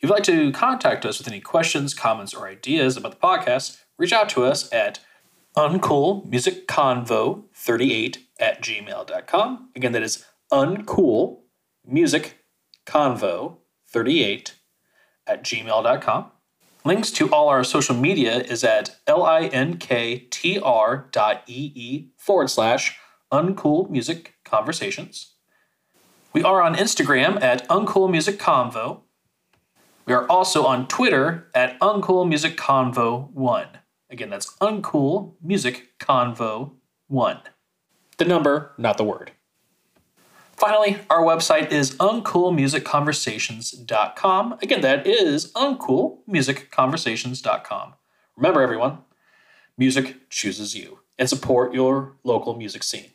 If you'd like to contact us with any questions, comments, or ideas about the podcast, reach out to us at uncoolmusicconvo38 at gmail.com. Again, that is uncoolmusicconvo 38 at gmail.com. Links to all our social media is at linktr dot ee forward slash uncool music conversations. We are on Instagram at Uncool Music Convo. We are also on Twitter at Uncool Music Convo 1. Again, that's Uncool Music Convo 1. The number, not the word. Finally, our website is uncoolmusicconversations.com. Again, that is uncoolmusicconversations.com. Remember, everyone, music chooses you and support your local music scene.